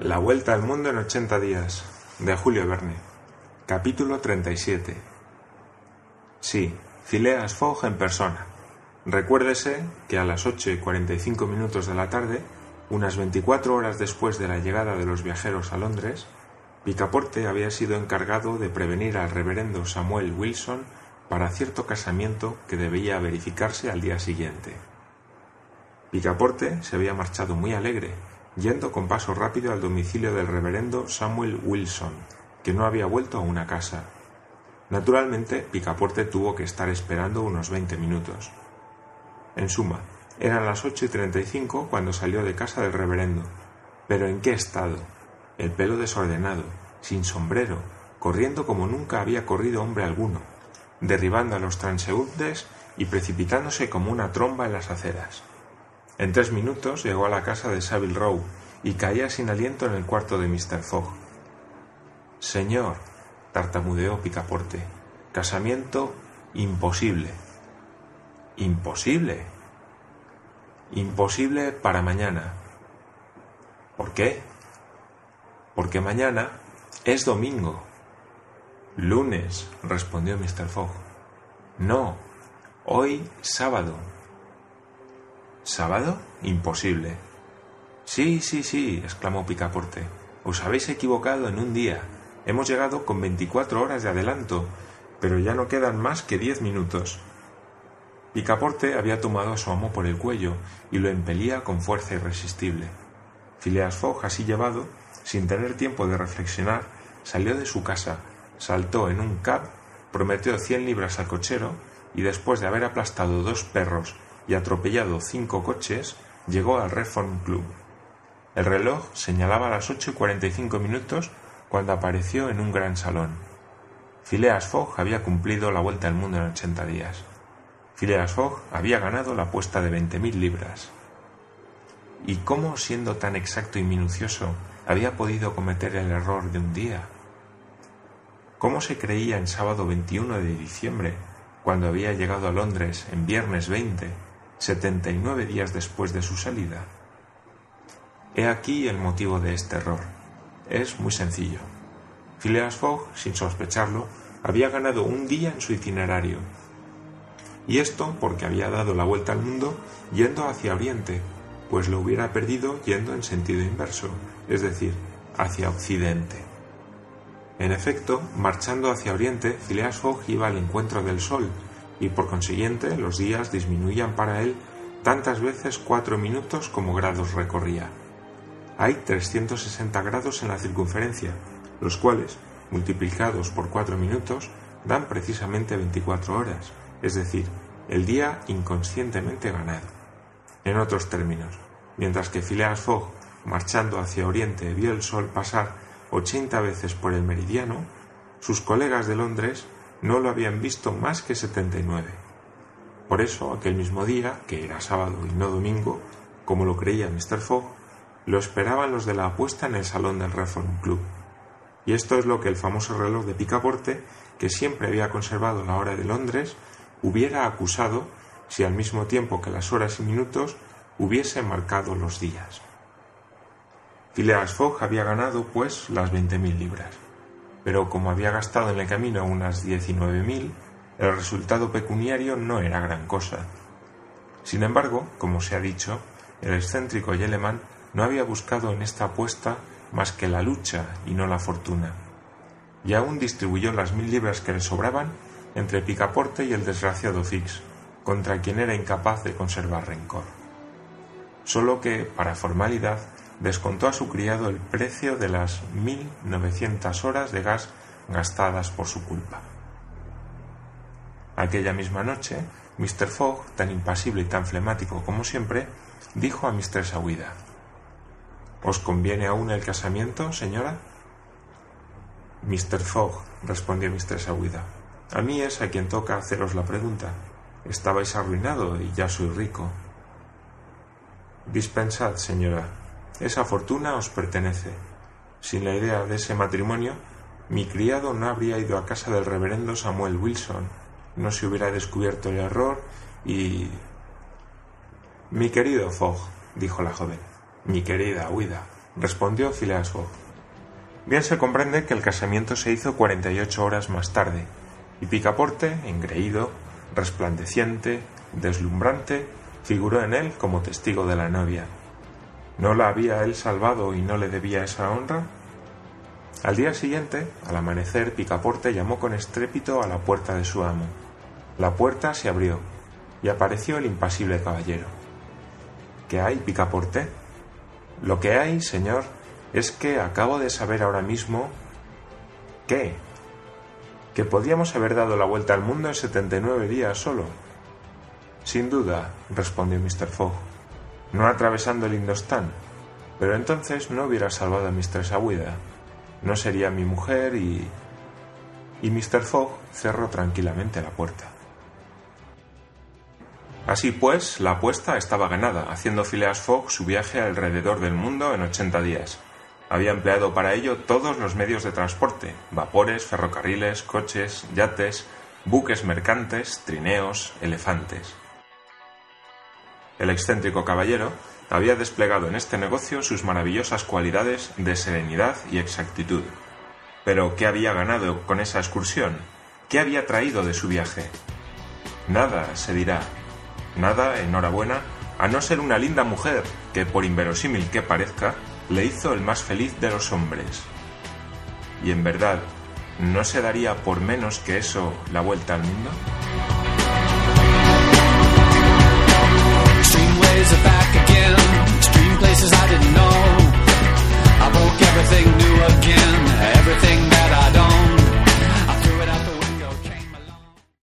La vuelta al mundo en 80 días, de Julio Verne. Capítulo 37. Sí, Phileas Fogg en persona. Recuérdese que a las 8 y 45 minutos de la tarde, unas 24 horas después de la llegada de los viajeros a Londres, Picaporte había sido encargado de prevenir al reverendo Samuel Wilson para cierto casamiento que debía verificarse al día siguiente. Picaporte se había marchado muy alegre, yendo con paso rápido al domicilio del reverendo Samuel Wilson, que no había vuelto a una casa. Naturalmente, Picaporte tuvo que estar esperando unos veinte minutos. En suma, eran las ocho y treinta y cinco cuando salió de casa del reverendo. Pero ¿en qué estado? El pelo desordenado, sin sombrero, corriendo como nunca había corrido hombre alguno, derribando a los transeúntes y precipitándose como una tromba en las aceras. En tres minutos llegó a la casa de Savile Row y caía sin aliento en el cuarto de Mr. Fogg. Señor, tartamudeó Picaporte, casamiento imposible. ¿Imposible? Imposible para mañana. ¿Por qué? Porque mañana es domingo. Lunes, respondió Mr. Fogg. No, hoy sábado. ¿Sábado? Imposible. Sí, sí, sí, exclamó Picaporte. Os habéis equivocado en un día. Hemos llegado con veinticuatro horas de adelanto, pero ya no quedan más que diez minutos. Picaporte había tomado a su amo por el cuello y lo impelía con fuerza irresistible. Phileas Fogg, así llevado, sin tener tiempo de reflexionar, salió de su casa, saltó en un cab, prometió cien libras al cochero y después de haber aplastado dos perros y atropellado cinco coches, llegó al Reform Club. El reloj señalaba las ocho y cuarenta y cinco minutos cuando apareció en un gran salón. Phileas Fogg había cumplido la vuelta al mundo en ochenta días. Phileas Fogg había ganado la apuesta de veinte mil libras. ¿Y cómo, siendo tan exacto y minucioso, había podido cometer el error de un día? ¿Cómo se creía en sábado 21 de diciembre, cuando había llegado a Londres en viernes 20 setenta y nueve días después de su salida. He aquí el motivo de este error. Es muy sencillo. Phileas Fogg, sin sospecharlo, había ganado un día en su itinerario. Y esto porque había dado la vuelta al mundo yendo hacia Oriente, pues lo hubiera perdido yendo en sentido inverso, es decir, hacia Occidente. En efecto, marchando hacia Oriente, Phileas Fogg iba al encuentro del Sol, y por consiguiente los días disminuían para él tantas veces cuatro minutos como grados recorría. Hay 360 grados en la circunferencia, los cuales, multiplicados por cuatro minutos, dan precisamente 24 horas, es decir, el día inconscientemente ganado. En otros términos, mientras que Phileas Fogg, marchando hacia Oriente, vio el sol pasar 80 veces por el meridiano, sus colegas de Londres no lo habían visto más que setenta y nueve. Por eso, aquel mismo día, que era sábado y no domingo, como lo creía Mr. Fogg, lo esperaban los de la apuesta en el salón del Reform Club. Y esto es lo que el famoso reloj de Picaporte, que siempre había conservado la hora de Londres, hubiera acusado si al mismo tiempo que las horas y minutos hubiese marcado los días. Phileas Fogg había ganado, pues, las veinte mil libras pero como había gastado en el camino unas diecinueve mil, el resultado pecuniario no era gran cosa. Sin embargo, como se ha dicho, el excéntrico Yeleman no había buscado en esta apuesta más que la lucha y no la fortuna, y aún distribuyó las mil libras que le sobraban entre Picaporte y el desgraciado Fix, contra quien era incapaz de conservar rencor. Solo que, para formalidad, descontó a su criado el precio de las mil novecientas horas de gas gastadas por su culpa. Aquella misma noche, Mr. Fogg, tan impasible y tan flemático como siempre, dijo a Mistress Aguida ¿Os conviene aún el casamiento, señora? Mr. Fogg, respondió Mistress Aguida, a mí es a quien toca haceros la pregunta. Estabais arruinado y ya soy rico. Dispensad, señora, esa fortuna os pertenece. Sin la idea de ese matrimonio, mi criado no habría ido a casa del reverendo Samuel Wilson, no se hubiera descubierto el error y... Mi querido Fogg, dijo la joven, mi querida Huida, respondió Phileas Fogg. Bien se comprende que el casamiento se hizo cuarenta y ocho horas más tarde, y Picaporte, engreído, resplandeciente, deslumbrante, figuró en él como testigo de la novia. ¿No la había él salvado y no le debía esa honra? Al día siguiente, al amanecer, Picaporte llamó con estrépito a la puerta de su amo. La puerta se abrió y apareció el impasible caballero. ¿Qué hay, Picaporte? Lo que hay, señor, es que acabo de saber ahora mismo... ¿Qué? Que podíamos haber dado la vuelta al mundo en setenta y nueve días solo. Sin duda, respondió Mr. Fogg, no atravesando el Indostán, pero entonces no hubiera salvado a Mistress Aguida. No sería mi mujer y... Y Mr. Fogg cerró tranquilamente la puerta. Así pues, la apuesta estaba ganada, haciendo Phileas Fogg su viaje alrededor del mundo en ochenta días. Había empleado para ello todos los medios de transporte, vapores, ferrocarriles, coches, yates, buques mercantes, trineos, elefantes. El excéntrico caballero había desplegado en este negocio sus maravillosas cualidades de serenidad y exactitud. Pero, ¿qué había ganado con esa excursión? ¿Qué había traído de su viaje? Nada, se dirá. Nada, enhorabuena, a no ser una linda mujer que, por inverosímil que parezca, le hizo el más feliz de los hombres. Y en verdad, ¿no se daría por menos que eso la vuelta al mundo?